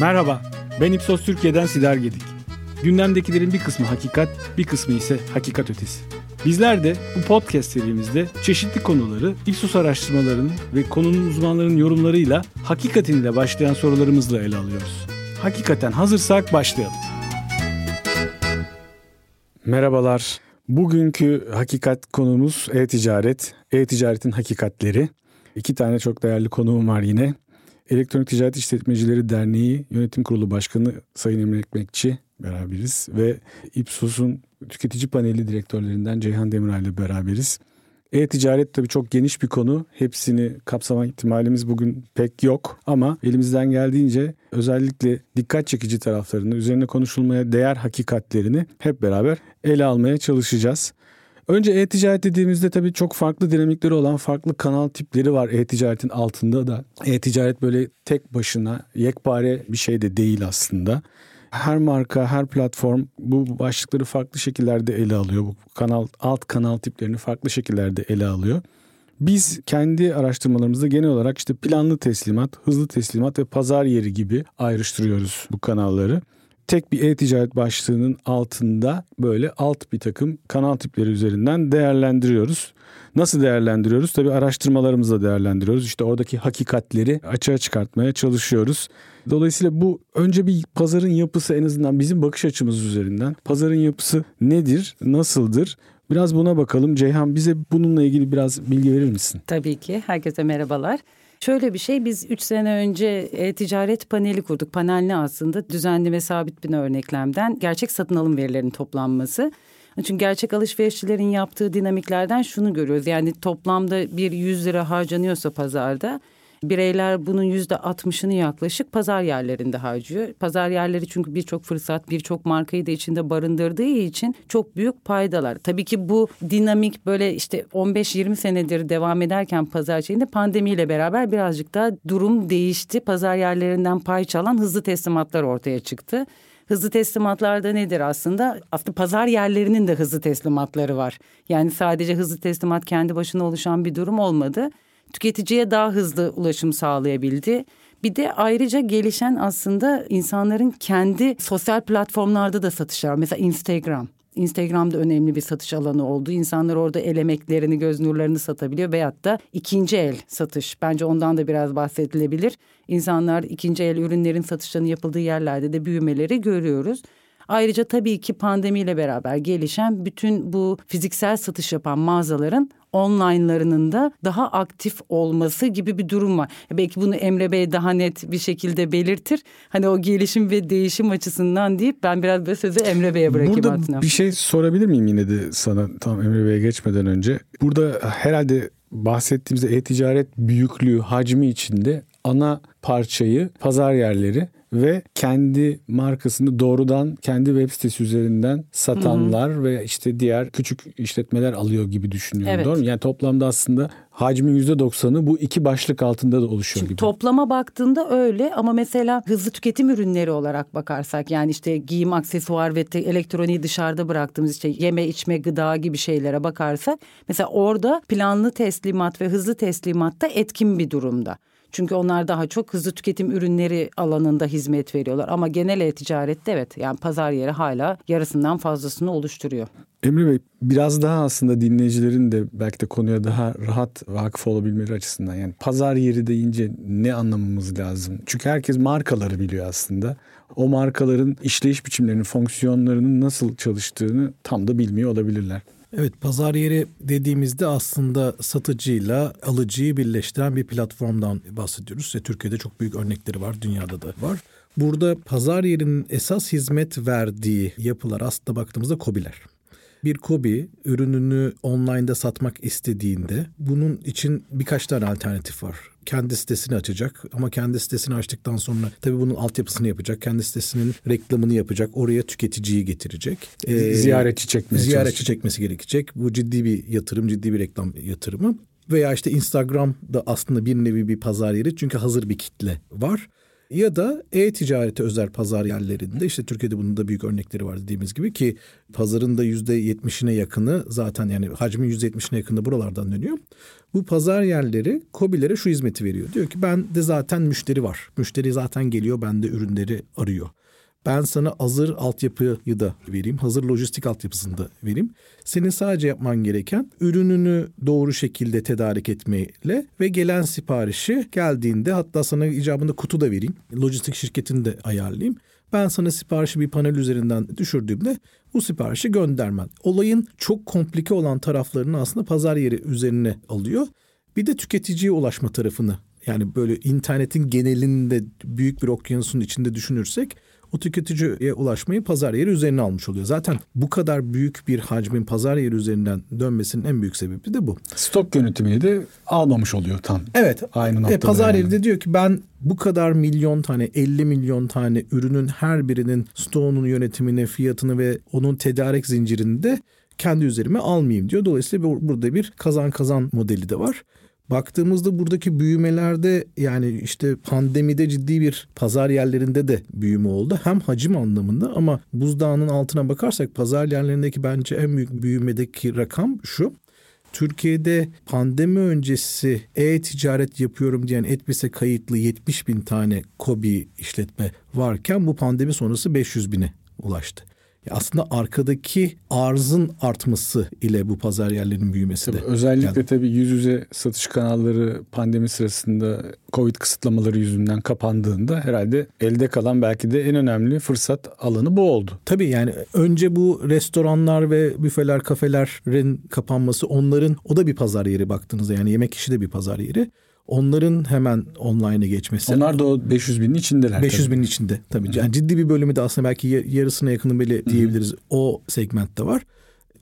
Merhaba, ben İpsos Türkiye'den Sidar Gedik. Gündemdekilerin bir kısmı hakikat, bir kısmı ise hakikat ötesi. Bizler de bu podcast serimizde çeşitli konuları Ipsos araştırmalarının ve konunun uzmanlarının yorumlarıyla hakikatiyle başlayan sorularımızla ele alıyoruz. Hakikaten hazırsak başlayalım. Merhabalar. Bugünkü hakikat konumuz e-ticaret, e-ticaretin hakikatleri. İki tane çok değerli konuğum var yine. Elektronik Ticaret İşletmecileri Derneği Yönetim Kurulu Başkanı Sayın Emre Ekmekçi beraberiz ve Ipsos'un tüketici paneli direktörlerinden Ceyhan Demiray ile beraberiz. E-ticaret tabii çok geniş bir konu. Hepsini kapsama ihtimalimiz bugün pek yok ama elimizden geldiğince özellikle dikkat çekici taraflarını, üzerine konuşulmaya değer hakikatlerini hep beraber ele almaya çalışacağız. Önce e-ticaret dediğimizde tabii çok farklı dinamikleri olan farklı kanal tipleri var e-ticaretin altında da. E-ticaret böyle tek başına yekpare bir şey de değil aslında. Her marka, her platform bu başlıkları farklı şekillerde ele alıyor. Bu kanal alt kanal tiplerini farklı şekillerde ele alıyor. Biz kendi araştırmalarımızda genel olarak işte planlı teslimat, hızlı teslimat ve pazar yeri gibi ayrıştırıyoruz bu kanalları tek bir e-ticaret başlığının altında böyle alt bir takım kanal tipleri üzerinden değerlendiriyoruz. Nasıl değerlendiriyoruz? Tabii araştırmalarımızla değerlendiriyoruz. İşte oradaki hakikatleri açığa çıkartmaya çalışıyoruz. Dolayısıyla bu önce bir pazarın yapısı en azından bizim bakış açımız üzerinden. Pazarın yapısı nedir, nasıldır? Biraz buna bakalım. Ceyhan bize bununla ilgili biraz bilgi verir misin? Tabii ki. Herkese merhabalar. Şöyle bir şey biz üç sene önce e-ticaret paneli kurduk. Panel ne aslında? Düzenli ve sabit bir örneklemden gerçek satın alım verilerinin toplanması. Çünkü gerçek alışverişçilerin yaptığı dinamiklerden şunu görüyoruz. Yani toplamda bir 100 lira harcanıyorsa pazarda Bireyler bunun yüzde altmışını yaklaşık pazar yerlerinde harcıyor. Pazar yerleri çünkü birçok fırsat, birçok markayı da içinde barındırdığı için çok büyük paydalar. Tabii ki bu dinamik böyle işte 15-20 senedir devam ederken pazar şeyinde pandemiyle beraber birazcık daha durum değişti. Pazar yerlerinden pay çalan hızlı teslimatlar ortaya çıktı. Hızlı teslimatlarda nedir aslında? Aslında pazar yerlerinin de hızlı teslimatları var. Yani sadece hızlı teslimat kendi başına oluşan bir durum olmadı tüketiciye daha hızlı ulaşım sağlayabildi. Bir de ayrıca gelişen aslında insanların kendi sosyal platformlarda da satışlar. Mesela Instagram. Instagram'da önemli bir satış alanı oldu. İnsanlar orada el emeklerini, göz nurlarını satabiliyor veyahut da ikinci el satış. Bence ondan da biraz bahsedilebilir. İnsanlar ikinci el ürünlerin satışlarının yapıldığı yerlerde de büyümeleri görüyoruz. Ayrıca tabii ki pandemiyle beraber gelişen bütün bu fiziksel satış yapan mağazaların online'larının da daha aktif olması gibi bir durum var. Belki bunu Emre Bey daha net bir şekilde belirtir. Hani o gelişim ve değişim açısından deyip ben biraz böyle sözü Emre Bey'e bırakayım Burada altına. bir şey sorabilir miyim yine de sana tam Emre Bey'e geçmeden önce? Burada herhalde bahsettiğimizde e-ticaret büyüklüğü, hacmi içinde ana parçayı pazar yerleri ve kendi markasını doğrudan kendi web sitesi üzerinden satanlar Hı-hı. ve işte diğer küçük işletmeler alıyor gibi düşünüyorum. Evet. Doğru mu? Yani toplamda aslında hacmin %90'ı bu iki başlık altında da oluşuyor Şimdi gibi. Toplama baktığında öyle ama mesela hızlı tüketim ürünleri olarak bakarsak yani işte giyim, aksesuar ve elektroniği dışarıda bıraktığımız işte yeme, içme, gıda gibi şeylere bakarsak mesela orada planlı teslimat ve hızlı teslimatta etkin bir durumda. Çünkü onlar daha çok hızlı tüketim ürünleri alanında hizmet veriyorlar. Ama genel e-ticarette evet yani pazar yeri hala yarısından fazlasını oluşturuyor. Emre Bey biraz daha aslında dinleyicilerin de belki de konuya daha rahat vakıf olabilmeleri açısından yani pazar yeri deyince ne anlamamız lazım? Çünkü herkes markaları biliyor aslında. O markaların işleyiş biçimlerinin, fonksiyonlarının nasıl çalıştığını tam da bilmiyor olabilirler. Evet pazar yeri dediğimizde aslında satıcıyla alıcıyı birleştiren bir platformdan bahsediyoruz. İşte Türkiye'de çok büyük örnekleri var, dünyada da var. Burada pazar yerinin esas hizmet verdiği yapılar aslında baktığımızda kobiler. Bir kobi ürününü online'da satmak istediğinde bunun için birkaç tane alternatif var. Kendi sitesini açacak ama kendi sitesini açtıktan sonra tabii bunun altyapısını yapacak. Kendi sitesinin reklamını yapacak. Oraya tüketiciyi getirecek. Ee, ziyaretçi çekmesi. Ziyaretçi çekmesi gerekecek. Bu ciddi bir yatırım, ciddi bir reklam yatırımı. Veya işte Instagram da aslında bir nevi bir pazar yeri çünkü hazır bir kitle var. Ya da e-ticarete özel pazar yerlerinde işte Türkiye'de bunun da büyük örnekleri var dediğimiz gibi ki pazarın da %70'ine yakını zaten yani hacmin %70'ine yakını buralardan dönüyor. Bu pazar yerleri COBİ'lere şu hizmeti veriyor. Diyor ki ben de zaten müşteri var. Müşteri zaten geliyor bende ürünleri arıyor. Ben sana hazır altyapıyı da vereyim. Hazır lojistik altyapısını da vereyim. Senin sadece yapman gereken ürününü doğru şekilde tedarik etmeyle ve gelen siparişi geldiğinde hatta sana icabında kutu da vereyim. Lojistik şirketini de ayarlayayım. Ben sana siparişi bir panel üzerinden düşürdüğümde bu siparişi göndermen. Olayın çok komplike olan taraflarını aslında pazar yeri üzerine alıyor. Bir de tüketiciye ulaşma tarafını yani böyle internetin genelinde büyük bir okyanusun içinde düşünürsek o tüketiciye ulaşmayı pazar yeri üzerine almış oluyor. Zaten bu kadar büyük bir hacmin pazar yeri üzerinden dönmesinin en büyük sebebi de bu. Stok yönetimini de almamış oluyor tam. Evet. Aynı noktada. E, pazar yani. yeri de diyor ki ben bu kadar milyon tane 50 milyon tane ürünün her birinin stoğunun yönetimini, fiyatını ve onun tedarik zincirini de kendi üzerime almayayım diyor. Dolayısıyla burada bir kazan kazan modeli de var. Baktığımızda buradaki büyümelerde yani işte pandemide ciddi bir pazar yerlerinde de büyüme oldu. Hem hacim anlamında ama buzdağının altına bakarsak pazar yerlerindeki bence en büyük büyümedeki rakam şu. Türkiye'de pandemi öncesi e-ticaret yapıyorum diyen Etbis'e kayıtlı 70 bin tane KOBİ işletme varken bu pandemi sonrası 500 bine ulaştı aslında arkadaki arzın artması ile bu pazar yerlerinin büyümesi de. Özellikle yani. tabii yüz yüze satış kanalları pandemi sırasında Covid kısıtlamaları yüzünden kapandığında herhalde elde kalan belki de en önemli fırsat alanı bu oldu. Tabii yani önce bu restoranlar ve büfeler, kafelerin kapanması onların o da bir pazar yeri baktığınızda yani yemek işi de bir pazar yeri. Onların hemen online'e geçmesi. Onlar da o 500 binin içindeler. 500 tabii. binin içinde tabii. Yani ciddi bir bölümü de aslında belki yarısına yakını bile diyebiliriz. Hı hı. O segmentte var.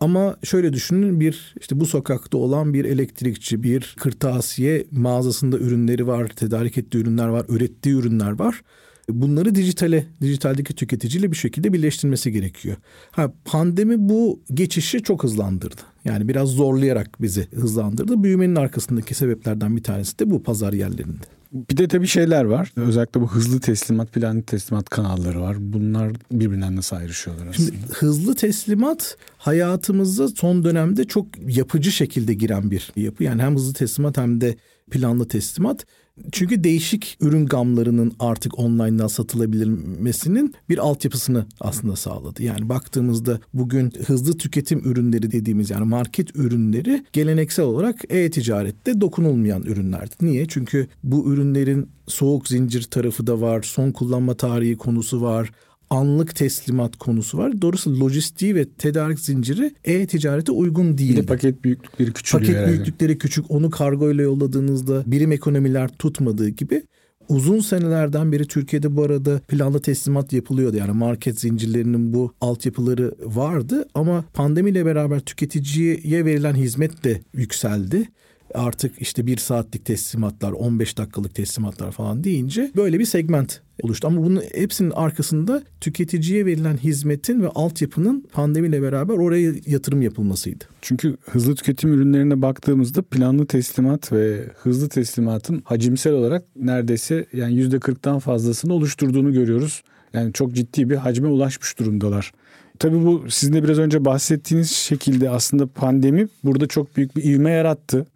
Ama şöyle düşünün bir işte bu sokakta olan bir elektrikçi, bir kırtasiye mağazasında ürünleri var, tedarik ettiği ürünler var, ürettiği ürünler var. Bunları dijitale, dijitaldeki tüketiciyle bir şekilde birleştirmesi gerekiyor. Ha, pandemi bu geçişi çok hızlandırdı. Yani biraz zorlayarak bizi hızlandırdı. Büyümenin arkasındaki sebeplerden bir tanesi de bu pazar yerlerinde. Bir de tabii şeyler var. Özellikle bu hızlı teslimat, planlı teslimat kanalları var. Bunlar birbirinden nasıl ayrışıyorlar aslında? Şimdi hızlı teslimat hayatımızda son dönemde çok yapıcı şekilde giren bir yapı. Yani hem hızlı teslimat hem de planlı teslimat. Çünkü değişik ürün gamlarının artık online'dan satılabilmesinin bir altyapısını aslında sağladı. Yani baktığımızda bugün hızlı tüketim ürünleri dediğimiz yani market ürünleri geleneksel olarak e-ticarette dokunulmayan ürünlerdi. Niye? Çünkü bu ürünlerin soğuk zincir tarafı da var, son kullanma tarihi konusu var, anlık teslimat konusu var. Doğrusu lojistiği ve tedarik zinciri e-ticarete uygun değil. Bir de paket büyüklükleri küçük. Paket yani. büyüklükleri küçük. Onu kargo ile yolladığınızda birim ekonomiler tutmadığı gibi Uzun senelerden beri Türkiye'de bu arada planlı teslimat yapılıyordu. Yani market zincirlerinin bu altyapıları vardı ama pandemiyle beraber tüketiciye verilen hizmet de yükseldi artık işte bir saatlik teslimatlar, 15 dakikalık teslimatlar falan deyince böyle bir segment oluştu. Ama bunun hepsinin arkasında tüketiciye verilen hizmetin ve altyapının pandemiyle beraber oraya yatırım yapılmasıydı. Çünkü hızlı tüketim ürünlerine baktığımızda planlı teslimat ve hızlı teslimatın hacimsel olarak neredeyse yani yüzde 40'tan fazlasını oluşturduğunu görüyoruz. Yani çok ciddi bir hacme ulaşmış durumdalar. Tabii bu sizin de biraz önce bahsettiğiniz şekilde aslında pandemi burada çok büyük bir ivme yarattı.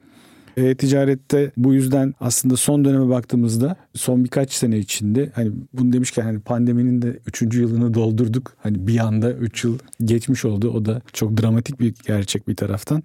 E-ticarette bu yüzden aslında son döneme baktığımızda son birkaç sene içinde hani bunu demişken hani pandeminin de 3. yılını doldurduk. Hani bir anda 3 yıl geçmiş oldu. O da çok dramatik bir gerçek bir taraftan.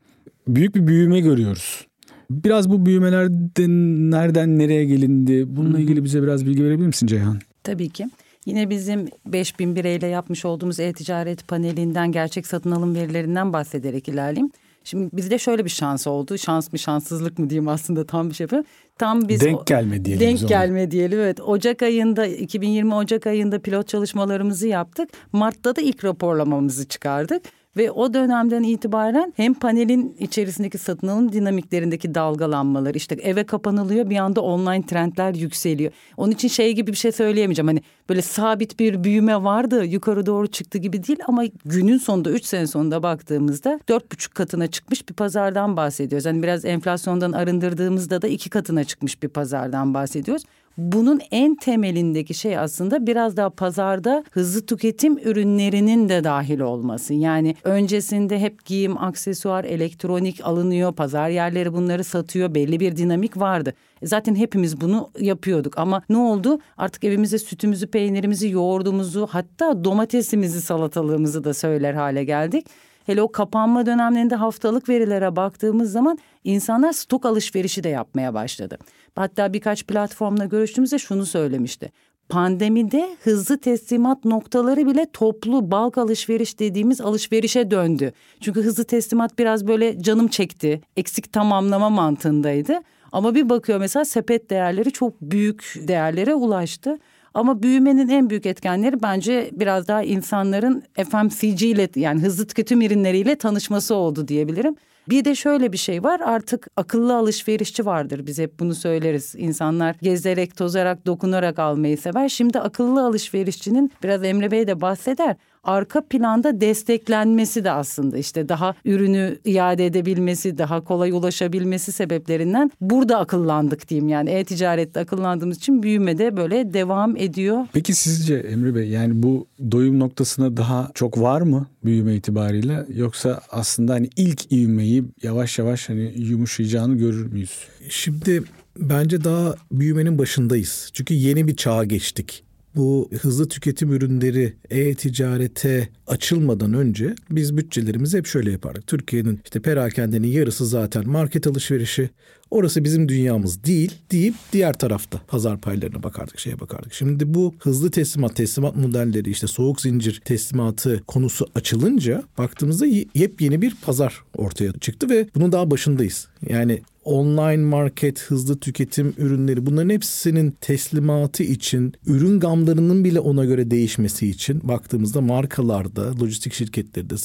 Büyük bir büyüme görüyoruz. Biraz bu büyümelerde nereden nereye gelindi? Bununla ilgili bize biraz bilgi verebilir misin Ceyhan? Tabii ki. Yine bizim 5000 bireyle yapmış olduğumuz e-ticaret panelinden gerçek satın alım verilerinden bahsederek ilerleyeyim. Şimdi bizde şöyle bir şans oldu. Şans mı şanssızlık mı diyeyim aslında tam bir şey yapıyor. Tam biz denk gelme diyelim. Denk gelme diyelim evet. Ocak ayında 2020 Ocak ayında pilot çalışmalarımızı yaptık. Mart'ta da ilk raporlamamızı çıkardık. Ve o dönemden itibaren hem panelin içerisindeki satın alım dinamiklerindeki dalgalanmalar işte eve kapanılıyor bir anda online trendler yükseliyor. Onun için şey gibi bir şey söyleyemeyeceğim hani böyle sabit bir büyüme vardı yukarı doğru çıktı gibi değil ama günün sonunda üç sene sonunda baktığımızda dört buçuk katına çıkmış bir pazardan bahsediyoruz. Hani biraz enflasyondan arındırdığımızda da iki katına çıkmış bir pazardan bahsediyoruz. Bunun en temelindeki şey aslında biraz daha pazarda hızlı tüketim ürünlerinin de dahil olması. Yani öncesinde hep giyim, aksesuar, elektronik alınıyor, pazar yerleri bunları satıyor, belli bir dinamik vardı. E, zaten hepimiz bunu yapıyorduk ama ne oldu? Artık evimize sütümüzü, peynirimizi, yoğurdumuzu hatta domatesimizi, salatalığımızı da söyler hale geldik. Hele o kapanma dönemlerinde haftalık verilere baktığımız zaman insanlar stok alışverişi de yapmaya başladı. Hatta birkaç platformla görüştüğümüzde şunu söylemişti. Pandemide hızlı teslimat noktaları bile toplu balk alışveriş dediğimiz alışverişe döndü. Çünkü hızlı teslimat biraz böyle canım çekti, eksik tamamlama mantığındaydı. Ama bir bakıyor mesela sepet değerleri çok büyük değerlere ulaştı. Ama büyümenin en büyük etkenleri bence biraz daha insanların FMCG ile yani hızlı tüketim ürünleriyle tanışması oldu diyebilirim. Bir de şöyle bir şey var artık akıllı alışverişçi vardır biz hep bunu söyleriz. İnsanlar gezerek tozarak dokunarak almayı sever. Şimdi akıllı alışverişçinin biraz Emre Bey de bahseder arka planda desteklenmesi de aslında işte daha ürünü iade edebilmesi, daha kolay ulaşabilmesi sebeplerinden burada akıllandık diyeyim. Yani e-ticarette akıllandığımız için büyümede böyle devam ediyor. Peki sizce Emre Bey yani bu doyum noktasına daha çok var mı büyüme itibariyle yoksa aslında hani ilk ivmeyi yavaş yavaş hani yumuşayacağını görür müyüz? Şimdi bence daha büyümenin başındayız. Çünkü yeni bir çağa geçtik bu hızlı tüketim ürünleri e-ticarete açılmadan önce biz bütçelerimizi hep şöyle yapardık. Türkiye'nin işte perakendenin yarısı zaten market alışverişi. Orası bizim dünyamız değil deyip diğer tarafta pazar paylarına bakardık, şeye bakardık. Şimdi bu hızlı teslimat, teslimat modelleri işte soğuk zincir teslimatı konusu açılınca baktığımızda yepyeni bir pazar ortaya çıktı ve bunun daha başındayız. Yani online market, hızlı tüketim ürünleri bunların hepsinin teslimatı için, ürün gamlarının bile ona göre değişmesi için baktığımızda markalarda, lojistik şirketlerde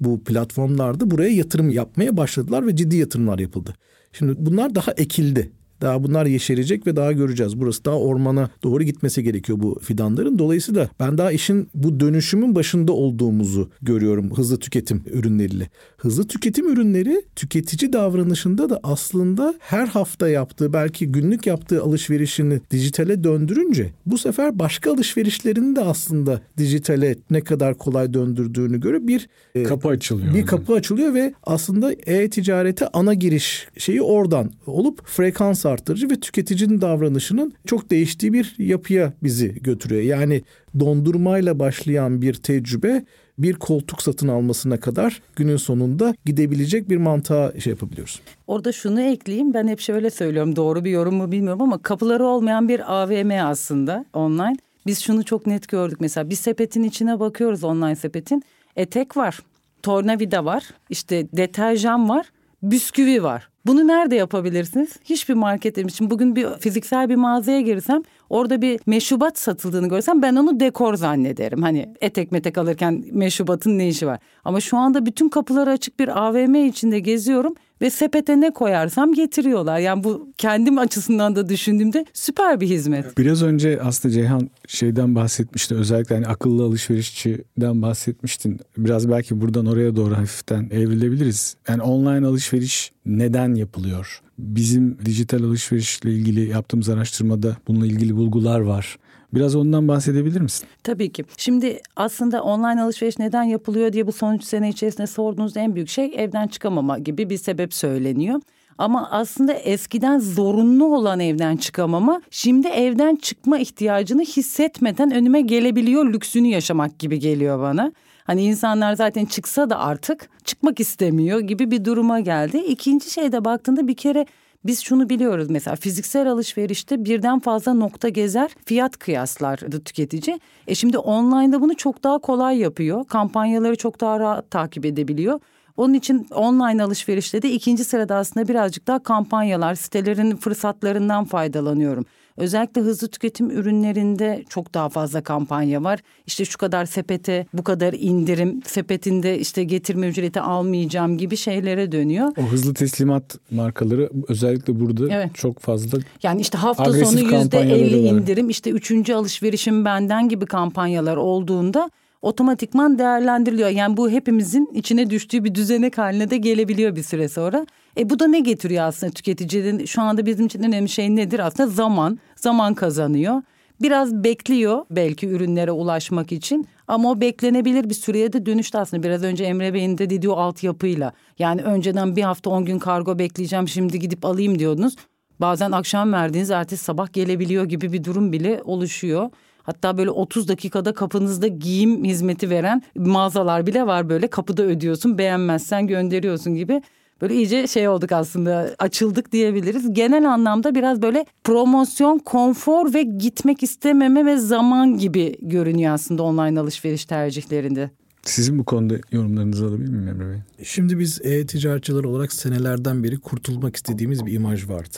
bu platformlarda buraya yatırım yapmaya başladılar ve ciddi yatırımlar yapıldı. Şimdi bunlar daha ekildi. Daha bunlar yeşerecek ve daha göreceğiz. Burası daha ormana doğru gitmesi gerekiyor bu fidanların. Dolayısıyla ben daha işin bu dönüşümün başında olduğumuzu görüyorum hızlı tüketim ürünleriyle. Hızlı tüketim ürünleri tüketici davranışında da aslında her hafta yaptığı belki günlük yaptığı alışverişini dijitale döndürünce bu sefer başka alışverişlerini de aslında dijitale ne kadar kolay döndürdüğünü göre bir e, kapı açılıyor. Bir kapı açılıyor ve aslında e-ticarete ana giriş şeyi oradan olup frekans artırıcı ve tüketicinin davranışının çok değiştiği bir yapıya bizi götürüyor. Yani dondurmayla başlayan bir tecrübe bir koltuk satın almasına kadar günün sonunda gidebilecek bir mantığa şey yapabiliyoruz. Orada şunu ekleyeyim ben hep şöyle söylüyorum doğru bir yorum mu bilmiyorum ama kapıları olmayan bir AVM aslında online. Biz şunu çok net gördük mesela bir sepetin içine bakıyoruz online sepetin etek var, tornavida var, işte deterjan var, bisküvi var. Bunu nerede yapabilirsiniz? Hiçbir market için bugün bir fiziksel bir mağazaya girsem orada bir meşrubat satıldığını görsem ben onu dekor zannederim. Hani etek metek alırken meşrubatın ne işi var? Ama şu anda bütün kapıları açık bir AVM içinde geziyorum ve sepete ne koyarsam getiriyorlar. Yani bu kendim açısından da düşündüğümde süper bir hizmet. Biraz önce aslında Ceyhan şeyden bahsetmişti. Özellikle hani akıllı alışverişçiden bahsetmiştin. Biraz belki buradan oraya doğru hafiften evrilebiliriz. Yani online alışveriş neden yapılıyor? Bizim dijital alışverişle ilgili yaptığımız araştırmada bununla ilgili bulgular var. Biraz ondan bahsedebilir misin? Tabii ki. Şimdi aslında online alışveriş neden yapılıyor diye bu son üç sene içerisinde sorduğunuz en büyük şey evden çıkamama gibi bir sebep söyleniyor. Ama aslında eskiden zorunlu olan evden çıkamama şimdi evden çıkma ihtiyacını hissetmeden önüme gelebiliyor lüksünü yaşamak gibi geliyor bana. Hani insanlar zaten çıksa da artık çıkmak istemiyor gibi bir duruma geldi. İkinci şeyde baktığında bir kere biz şunu biliyoruz mesela fiziksel alışverişte birden fazla nokta gezer fiyat kıyaslardı tüketici. E şimdi online'da bunu çok daha kolay yapıyor. Kampanyaları çok daha rahat takip edebiliyor. Onun için online alışverişte de ikinci sırada aslında birazcık daha kampanyalar, sitelerin fırsatlarından faydalanıyorum. Özellikle hızlı tüketim ürünlerinde çok daha fazla kampanya var. İşte şu kadar sepete, bu kadar indirim, sepetinde işte getirme ücreti almayacağım gibi şeylere dönüyor. O hızlı teslimat markaları özellikle burada evet. çok fazla Yani işte hafta sonu yüzde elli indirim, işte üçüncü alışverişim benden gibi kampanyalar olduğunda otomatikman değerlendiriliyor. Yani bu hepimizin içine düştüğü bir düzenek haline de gelebiliyor bir süre sonra. E bu da ne getiriyor aslında tüketicinin? Şu anda bizim için önemli şey nedir? Aslında zaman. Zaman kazanıyor. Biraz bekliyor belki ürünlere ulaşmak için ama o beklenebilir bir süreye de dönüştü aslında. Biraz önce Emre Bey'in de dediği o altyapıyla. Yani önceden bir hafta on gün kargo bekleyeceğim şimdi gidip alayım diyordunuz. Bazen akşam verdiğiniz ertesi sabah gelebiliyor gibi bir durum bile oluşuyor. Hatta böyle 30 dakikada kapınızda giyim hizmeti veren mağazalar bile var böyle kapıda ödüyorsun beğenmezsen gönderiyorsun gibi. Böyle iyice şey olduk aslında açıldık diyebiliriz. Genel anlamda biraz böyle promosyon, konfor ve gitmek istememe ve zaman gibi görünüyor aslında online alışveriş tercihlerinde. Sizin bu konuda yorumlarınızı alabilir miyim Emre Bey? Şimdi biz e-ticaretçiler olarak senelerden beri kurtulmak istediğimiz bir imaj vardı.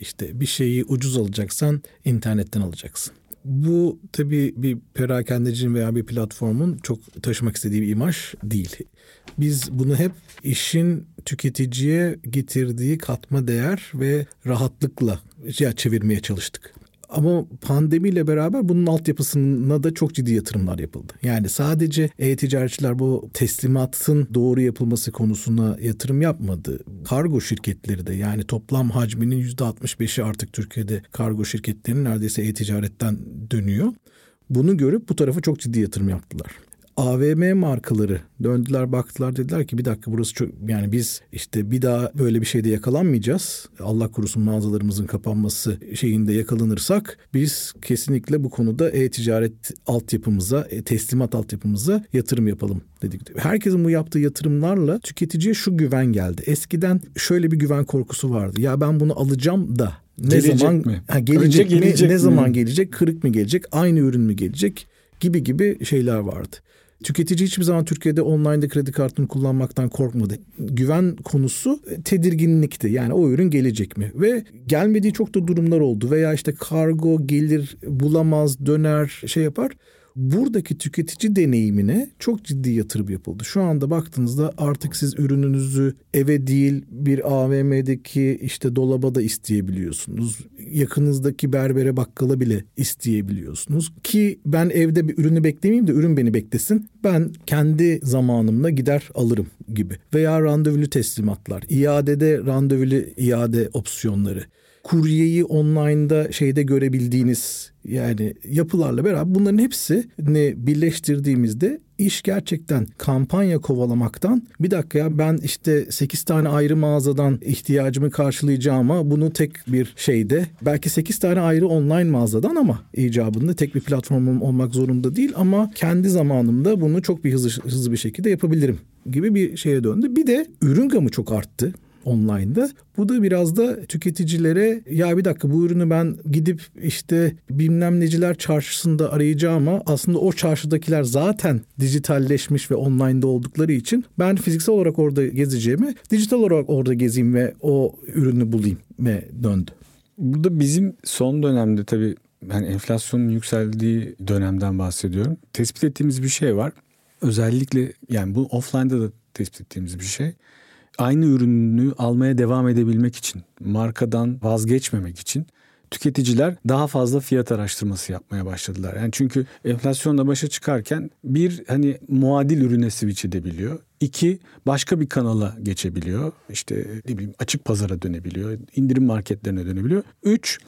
İşte bir şeyi ucuz alacaksan internetten alacaksın. Bu tabii bir perakendecinin veya bir platformun çok taşımak istediği bir imaj değil. Biz bunu hep işin tüketiciye getirdiği katma değer ve rahatlıkla çevirmeye çalıştık. Ama pandemiyle beraber bunun altyapısına da çok ciddi yatırımlar yapıldı. Yani sadece e-ticaretçiler bu teslimatın doğru yapılması konusuna yatırım yapmadı. Kargo şirketleri de yani toplam hacminin %65'i artık Türkiye'de kargo şirketlerinin neredeyse e-ticaretten dönüyor. Bunu görüp bu tarafa çok ciddi yatırım yaptılar. AVM markaları döndüler baktılar dediler ki bir dakika burası çok yani biz işte bir daha böyle bir şeyde yakalanmayacağız. Allah korusun mağazalarımızın kapanması şeyinde yakalanırsak biz kesinlikle bu konuda e-ticaret altyapımıza, e, teslimat altyapımıza yatırım yapalım dedik. Herkesin bu yaptığı yatırımlarla tüketiciye şu güven geldi. Eskiden şöyle bir güven korkusu vardı. Ya ben bunu alacağım da ne gelecek zaman mi? Ha, gelecek, Önce gelecek mi? Ne mi? zaman gelecek? Kırık mı gelecek? Aynı ürün mü gelecek? Gibi gibi şeyler vardı. Tüketici hiçbir zaman Türkiye'de online'da kredi kartını kullanmaktan korkmadı. Güven konusu e, tedirginlikti. Yani o ürün gelecek mi? Ve gelmediği çok da durumlar oldu. Veya işte kargo gelir, bulamaz, döner, şey yapar. Buradaki tüketici deneyimine çok ciddi yatırım yapıldı. Şu anda baktığınızda artık siz ürününüzü eve değil bir AVM'deki işte dolaba da isteyebiliyorsunuz. Yakınızdaki berbere bakkala bile isteyebiliyorsunuz. Ki ben evde bir ürünü beklemeyeyim de ürün beni beklesin. Ben kendi zamanımla gider alırım gibi. Veya randevulu teslimatlar, iadede randevulu iade opsiyonları kuryeyi online'da şeyde görebildiğiniz yani yapılarla beraber bunların hepsini birleştirdiğimizde iş gerçekten kampanya kovalamaktan bir dakika ya ben işte 8 tane ayrı mağazadan ihtiyacımı karşılayacağıma bunu tek bir şeyde belki 8 tane ayrı online mağazadan ama icabında tek bir platformum olmak zorunda değil ama kendi zamanımda bunu çok bir hızlı, hızlı bir şekilde yapabilirim gibi bir şeye döndü. Bir de ürün gamı çok arttı online'da. Bu da biraz da tüketicilere ya bir dakika bu ürünü ben gidip işte bilmem neciler çarşısında arayacağıma aslında o çarşıdakiler zaten dijitalleşmiş ve online'da oldukları için ben fiziksel olarak orada gezeceğime dijital olarak orada gezeyim ve o ürünü bulayım ve döndü. Burada bizim son dönemde tabii yani enflasyonun yükseldiği dönemden bahsediyorum. Tespit ettiğimiz bir şey var. Özellikle yani bu offline'da da tespit ettiğimiz bir şey aynı ürünü almaya devam edebilmek için, markadan vazgeçmemek için tüketiciler daha fazla fiyat araştırması yapmaya başladılar. Yani çünkü enflasyonla başa çıkarken bir hani muadil ürüne switch edebiliyor. İki başka bir kanala geçebiliyor. İşte ne bileyim açık pazara dönebiliyor. indirim marketlerine dönebiliyor. Üç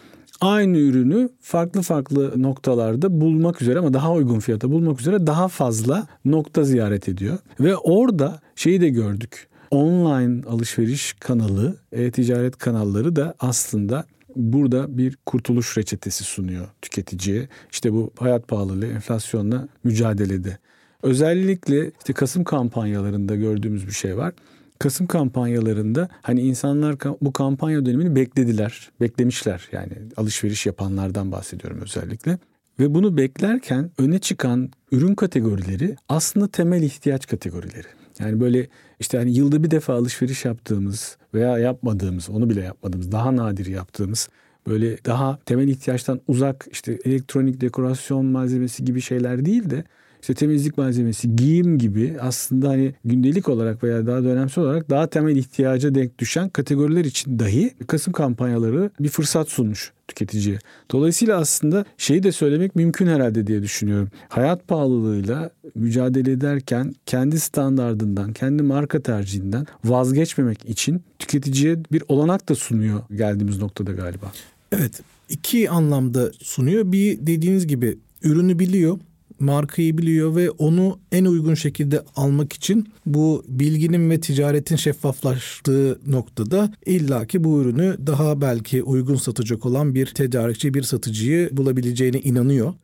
aynı ürünü farklı farklı noktalarda bulmak üzere ama daha uygun fiyata bulmak üzere daha fazla nokta ziyaret ediyor. Ve orada şeyi de gördük online alışveriş kanalı, e-ticaret kanalları da aslında burada bir kurtuluş reçetesi sunuyor tüketiciye. İşte bu hayat pahalılığı, enflasyonla mücadelede. Özellikle işte Kasım kampanyalarında gördüğümüz bir şey var. Kasım kampanyalarında hani insanlar bu kampanya dönemini beklediler, beklemişler. Yani alışveriş yapanlardan bahsediyorum özellikle. Ve bunu beklerken öne çıkan ürün kategorileri aslında temel ihtiyaç kategorileri. Yani böyle işte hani yılda bir defa alışveriş yaptığımız veya yapmadığımız, onu bile yapmadığımız, daha nadir yaptığımız böyle daha temel ihtiyaçtan uzak işte elektronik dekorasyon malzemesi gibi şeyler değil de işte temizlik malzemesi, giyim gibi aslında hani gündelik olarak veya daha dönemsel olarak daha temel ihtiyaca denk düşen kategoriler için dahi Kasım kampanyaları bir fırsat sunmuş tüketiciye. Dolayısıyla aslında şeyi de söylemek mümkün herhalde diye düşünüyorum. Hayat pahalılığıyla mücadele ederken kendi standardından, kendi marka tercihinden vazgeçmemek için tüketiciye bir olanak da sunuyor geldiğimiz noktada galiba. Evet iki anlamda sunuyor. Bir dediğiniz gibi ürünü biliyor markayı biliyor ve onu en uygun şekilde almak için bu bilginin ve ticaretin şeffaflaştığı noktada illaki bu ürünü daha belki uygun satacak olan bir tedarikçi, bir satıcıyı bulabileceğine inanıyor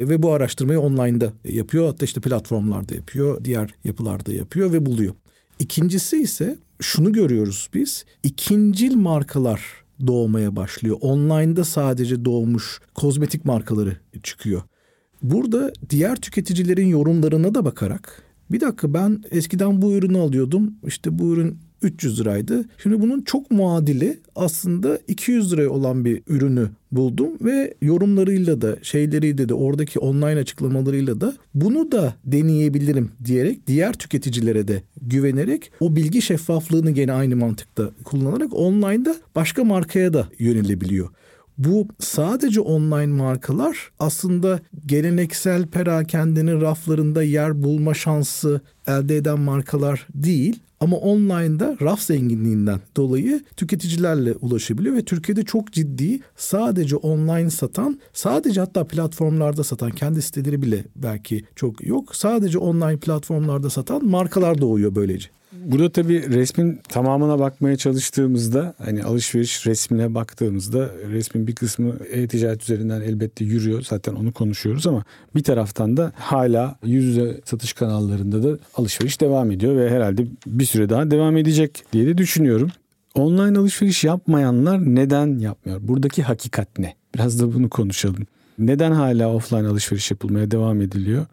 ve bu araştırmayı online'da yapıyor. Hatta işte platformlarda yapıyor, diğer yapılarda yapıyor ve buluyor. İkincisi ise şunu görüyoruz biz. İkincil markalar doğmaya başlıyor. Online'da sadece doğmuş kozmetik markaları çıkıyor. Burada diğer tüketicilerin yorumlarına da bakarak bir dakika ben eskiden bu ürünü alıyordum. İşte bu ürün 300 liraydı. Şimdi bunun çok muadili aslında 200 liraya olan bir ürünü buldum ve yorumlarıyla da şeyleriyle de oradaki online açıklamalarıyla da bunu da deneyebilirim diyerek diğer tüketicilere de güvenerek o bilgi şeffaflığını gene aynı mantıkta kullanarak online'da başka markaya da yönelebiliyor. Bu sadece online markalar aslında geleneksel perakendenin raflarında yer bulma şansı elde eden markalar değil. Ama online'da raf zenginliğinden dolayı tüketicilerle ulaşabiliyor ve Türkiye'de çok ciddi sadece online satan, sadece hatta platformlarda satan, kendi siteleri bile belki çok yok. Sadece online platformlarda satan markalar doğuyor böylece. Burada tabii resmin tamamına bakmaya çalıştığımızda hani alışveriş resmine baktığımızda resmin bir kısmı e-ticaret üzerinden elbette yürüyor. Zaten onu konuşuyoruz ama bir taraftan da hala yüz yüze satış kanallarında da alışveriş devam ediyor ve herhalde bir süre daha devam edecek diye de düşünüyorum. Online alışveriş yapmayanlar neden yapmıyor? Buradaki hakikat ne? Biraz da bunu konuşalım. Neden hala offline alışveriş yapılmaya devam ediliyor?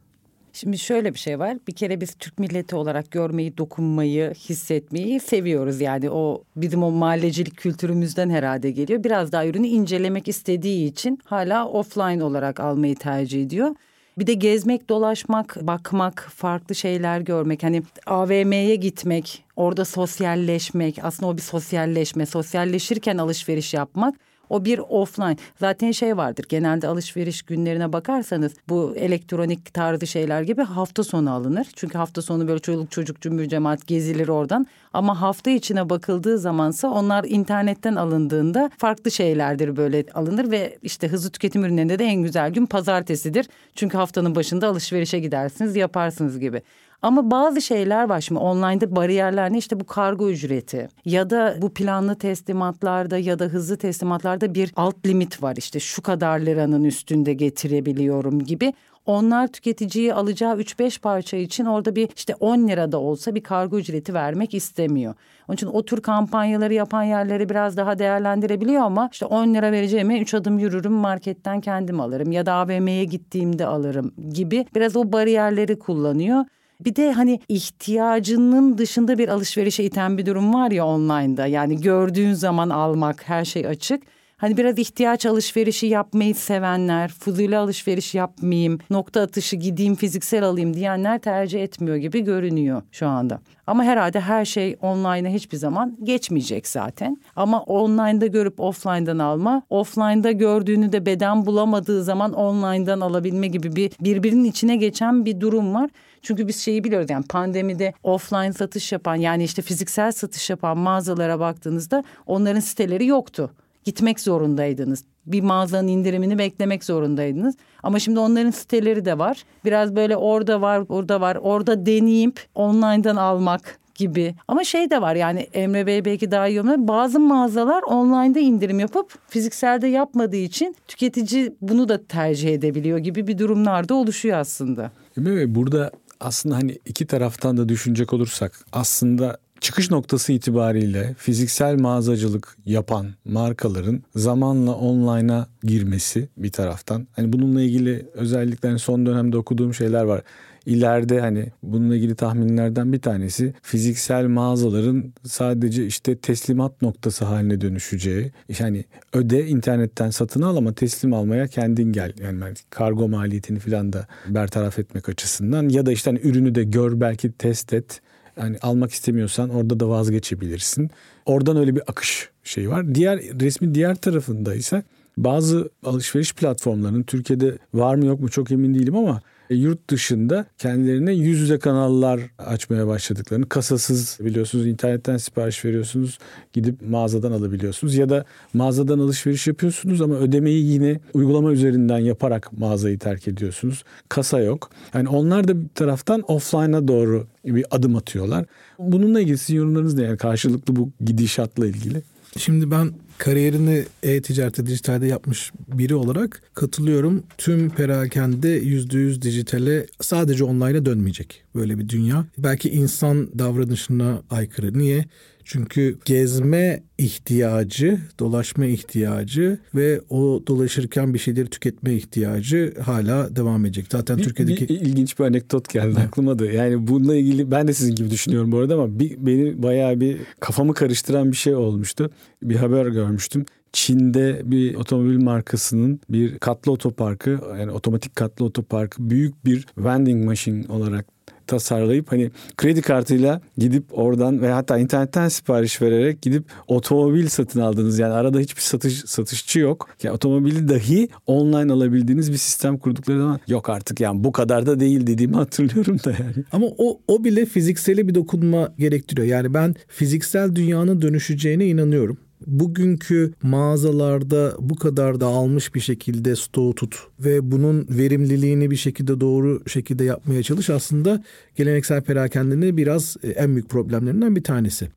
Şimdi şöyle bir şey var. Bir kere biz Türk milleti olarak görmeyi, dokunmayı, hissetmeyi seviyoruz. Yani o bizim o mahallecilik kültürümüzden herhalde geliyor. Biraz daha ürünü incelemek istediği için hala offline olarak almayı tercih ediyor. Bir de gezmek, dolaşmak, bakmak, farklı şeyler görmek. Hani AVM'ye gitmek, orada sosyalleşmek. Aslında o bir sosyalleşme. Sosyalleşirken alışveriş yapmak o bir offline. Zaten şey vardır genelde alışveriş günlerine bakarsanız bu elektronik tarzı şeyler gibi hafta sonu alınır. Çünkü hafta sonu böyle çocuk çocuk cümbür cemaat gezilir oradan. Ama hafta içine bakıldığı zamansa onlar internetten alındığında farklı şeylerdir böyle alınır ve işte hızlı tüketim ürünlerinde de en güzel gün pazartesidir. Çünkü haftanın başında alışverişe gidersiniz yaparsınız gibi. Ama bazı şeyler var şimdi online'da bariyerler ne işte bu kargo ücreti ya da bu planlı teslimatlarda ya da hızlı teslimatlarda bir alt limit var işte şu kadar liranın üstünde getirebiliyorum gibi. Onlar tüketiciyi alacağı 3-5 parça için orada bir işte 10 lira da olsa bir kargo ücreti vermek istemiyor. Onun için o tür kampanyaları yapan yerleri biraz daha değerlendirebiliyor ama işte 10 lira vereceğime 3 adım yürürüm marketten kendim alırım ya da AVM'ye gittiğimde alırım gibi biraz o bariyerleri kullanıyor. Bir de hani ihtiyacının dışında bir alışverişe iten bir durum var ya online'da. Yani gördüğün zaman almak her şey açık. Hani biraz ihtiyaç alışverişi yapmayı sevenler, fuzuli alışveriş yapmayayım, nokta atışı gideyim fiziksel alayım diyenler tercih etmiyor gibi görünüyor şu anda. Ama herhalde her şey online'a hiçbir zaman geçmeyecek zaten. Ama online'da görüp offline'dan alma, offline'da gördüğünü de beden bulamadığı zaman online'dan alabilme gibi bir birbirinin içine geçen bir durum var. Çünkü biz şeyi biliyoruz yani pandemide offline satış yapan yani işte fiziksel satış yapan mağazalara baktığınızda onların siteleri yoktu gitmek zorundaydınız. Bir mağazanın indirimini beklemek zorundaydınız. Ama şimdi onların siteleri de var. Biraz böyle orada var, burada var. Orada deneyip online'dan almak gibi. Ama şey de var yani Emre Bey belki daha iyi olmalı. Bazı mağazalar online'da indirim yapıp fizikselde yapmadığı için tüketici bunu da tercih edebiliyor gibi bir durumlar da oluşuyor aslında. Emre Bey burada aslında hani iki taraftan da düşünecek olursak aslında çıkış noktası itibariyle fiziksel mağazacılık yapan markaların zamanla online'a girmesi bir taraftan. Hani bununla ilgili özellikle hani son dönemde okuduğum şeyler var. İleride hani bununla ilgili tahminlerden bir tanesi fiziksel mağazaların sadece işte teslimat noktası haline dönüşeceği. Yani öde internetten satın al ama teslim almaya kendin gel. Yani kargo maliyetini falan da bertaraf etmek açısından ya da işte hani ürünü de gör belki test et yani almak istemiyorsan orada da vazgeçebilirsin. Oradan öyle bir akış şey var. Diğer resmin diğer tarafında ise bazı alışveriş platformlarının Türkiye'de var mı yok mu çok emin değilim ama yurt dışında kendilerine yüz yüze kanallar açmaya başladıklarını kasasız biliyorsunuz internetten sipariş veriyorsunuz gidip mağazadan alabiliyorsunuz ya da mağazadan alışveriş yapıyorsunuz ama ödemeyi yine uygulama üzerinden yaparak mağazayı terk ediyorsunuz. Kasa yok. Yani onlar da bir taraftan offline'a doğru bir adım atıyorlar. Bununla ilgili sizin yorumlarınız ne? Yani karşılıklı bu gidişatla ilgili. Şimdi ben kariyerini e-ticarette dijitalde yapmış biri olarak katılıyorum. Tüm perakende yüzde yüz dijitale sadece online'a dönmeyecek böyle bir dünya. Belki insan davranışına aykırı. Niye? Çünkü gezme ihtiyacı, dolaşma ihtiyacı ve o dolaşırken bir şeyleri tüketme ihtiyacı hala devam edecek. Zaten bir, Türkiye'deki... Bir ilginç bir anekdot geldi aklıma da. Yani bununla ilgili ben de sizin gibi düşünüyorum bu arada ama bir, beni bayağı bir kafamı karıştıran bir şey olmuştu. Bir haber görmüştüm. Çin'de bir otomobil markasının bir katlı otoparkı yani otomatik katlı otoparkı büyük bir vending machine olarak tasarlayıp hani kredi kartıyla gidip oradan ve hatta internetten sipariş vererek gidip otomobil satın aldınız. Yani arada hiçbir satış satışçı yok. Yani otomobili dahi online alabildiğiniz bir sistem kurdukları zaman yok artık yani bu kadar da değil dediğimi hatırlıyorum da yani. Ama o o bile fizikseli bir dokunma gerektiriyor. Yani ben fiziksel dünyanın dönüşeceğine inanıyorum bugünkü mağazalarda bu kadar dağılmış bir şekilde stoğu tut ve bunun verimliliğini bir şekilde doğru şekilde yapmaya çalış aslında geleneksel perakendenin biraz e, en büyük problemlerinden bir tanesi.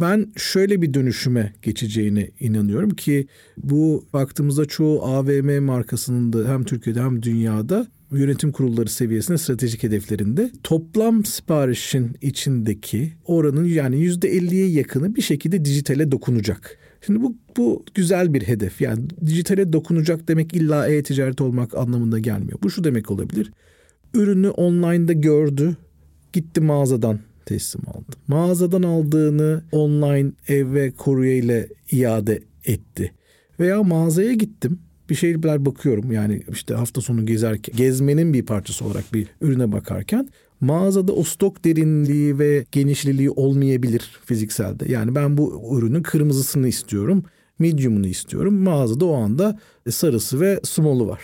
Ben şöyle bir dönüşüme geçeceğine inanıyorum ki bu baktığımızda çoğu AVM markasının da hem Türkiye'de hem dünyada yönetim kurulları seviyesinde stratejik hedeflerinde toplam siparişin içindeki oranın yani yüzde 50'ye yakını bir şekilde dijitale dokunacak. Şimdi bu, bu güzel bir hedef. Yani dijitale dokunacak demek illa e-ticaret olmak anlamında gelmiyor. Bu şu demek olabilir. Ürünü online'da gördü, gitti mağazadan teslim aldı. Mağazadan aldığını online ev ve kurye ile iade etti. Veya mağazaya gittim bir şeyler bakıyorum yani işte hafta sonu gezerken gezmenin bir parçası olarak bir ürüne bakarken mağazada o stok derinliği ve genişliliği olmayabilir fizikselde. Yani ben bu ürünün kırmızısını istiyorum, medium'unu istiyorum. Mağazada o anda sarısı ve small'u var.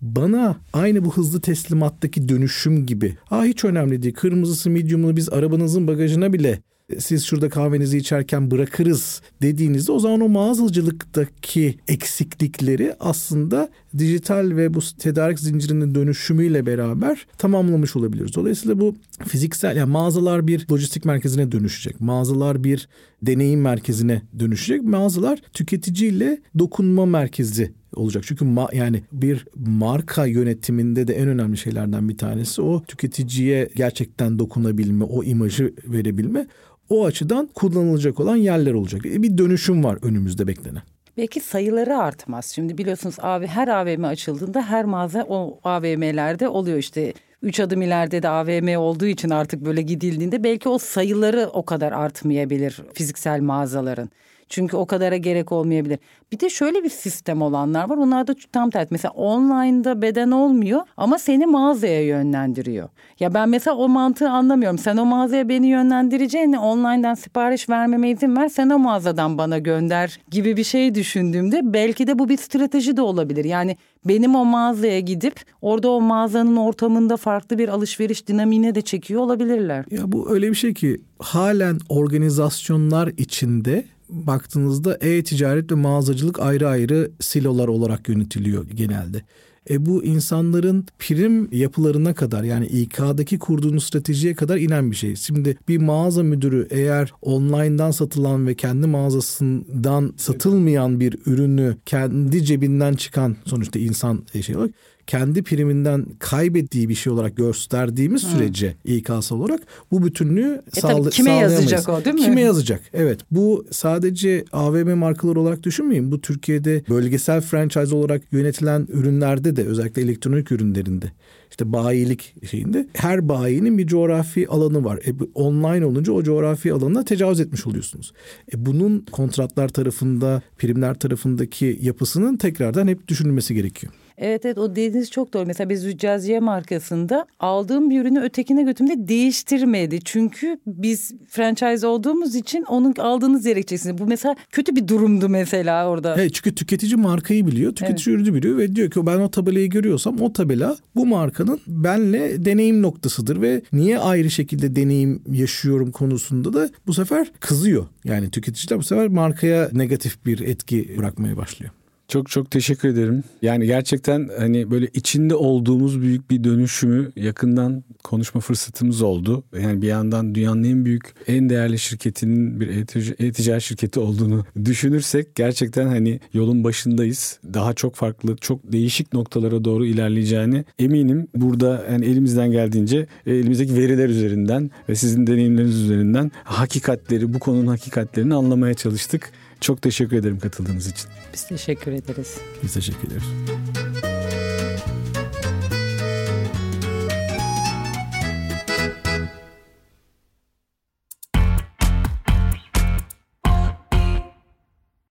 Bana aynı bu hızlı teslimattaki dönüşüm gibi. Ha hiç önemli değil. Kırmızısı medium'unu biz arabanızın bagajına bile siz şurada kahvenizi içerken bırakırız dediğinizde o zaman o mağazacılıktaki eksiklikleri aslında dijital ve bu tedarik zincirinin dönüşümüyle beraber tamamlamış olabiliriz. Dolayısıyla bu fiziksel yani mağazalar bir lojistik merkezine dönüşecek. Mağazalar bir deneyim merkezine dönüşecek. Mağazalar tüketiciyle dokunma merkezi olacak. Çünkü ma- yani bir marka yönetiminde de en önemli şeylerden bir tanesi o tüketiciye gerçekten dokunabilme, o imajı verebilme o açıdan kullanılacak olan yerler olacak. Bir dönüşüm var önümüzde beklenen. Belki sayıları artmaz. Şimdi biliyorsunuz abi her AVM açıldığında her mağaza o AVM'lerde oluyor işte. Üç adım ileride de AVM olduğu için artık böyle gidildiğinde belki o sayıları o kadar artmayabilir fiziksel mağazaların. Çünkü o kadara gerek olmayabilir. Bir de şöyle bir sistem olanlar var. Onlar da tam tersi. Mesela online'da beden olmuyor ama seni mağazaya yönlendiriyor. Ya ben mesela o mantığı anlamıyorum. Sen o mağazaya beni yönlendireceğine online'dan sipariş vermeme izin ver. Sen o mağazadan bana gönder gibi bir şey düşündüğümde belki de bu bir strateji de olabilir. Yani benim o mağazaya gidip orada o mağazanın ortamında farklı bir alışveriş dinamiğine de çekiyor olabilirler. Ya bu öyle bir şey ki halen organizasyonlar içinde baktığınızda e-ticaret ve mağazacılık ayrı ayrı silolar olarak yönetiliyor genelde. E bu insanların prim yapılarına kadar yani İK'daki kurduğunuz stratejiye kadar inen bir şey. Şimdi bir mağaza müdürü eğer online'dan satılan ve kendi mağazasından satılmayan bir ürünü kendi cebinden çıkan sonuçta insan şey olarak kendi priminden kaybettiği bir şey olarak gösterdiğimiz hmm. sürece İK'sı olarak bu bütünlüğü e sağla- kime yazacak o değil mi? Kime yazacak? Evet. Bu sadece AVM markaları olarak düşünmeyin. Bu Türkiye'de bölgesel franchise olarak yönetilen ürünlerde de özellikle elektronik ürünlerinde işte bayilik şeyinde her bayinin bir coğrafi alanı var. E, online olunca o coğrafi alanına tecavüz etmiş oluyorsunuz. E, bunun kontratlar tarafında, primler tarafındaki yapısının tekrardan hep düşünülmesi gerekiyor. Evet evet o dediğiniz çok doğru. Mesela biz Züccaziye markasında aldığım bir ürünü ötekine götürdüğümde değiştirmedi. Çünkü biz franchise olduğumuz için onun aldığınız yere gideceksiniz. Bu mesela kötü bir durumdu mesela orada. Evet çünkü tüketici markayı biliyor, tüketici evet. ürünü biliyor ve diyor ki ben o tabelayı görüyorsam o tabela bu markanın benle deneyim noktasıdır ve niye ayrı şekilde deneyim yaşıyorum konusunda da bu sefer kızıyor. Yani tüketiciler bu sefer markaya negatif bir etki bırakmaya başlıyor. Çok çok teşekkür ederim. Yani gerçekten hani böyle içinde olduğumuz büyük bir dönüşümü yakından konuşma fırsatımız oldu. Yani bir yandan dünyanın en büyük, en değerli şirketinin bir e-ticaret şirketi olduğunu düşünürsek gerçekten hani yolun başındayız. Daha çok farklı, çok değişik noktalara doğru ilerleyeceğini eminim. Burada yani elimizden geldiğince e, elimizdeki veriler üzerinden ve sizin deneyimleriniz üzerinden hakikatleri, bu konunun hakikatlerini anlamaya çalıştık. Çok teşekkür ederim katıldığınız için. Biz teşekkür ederiz. Biz teşekkür ederiz.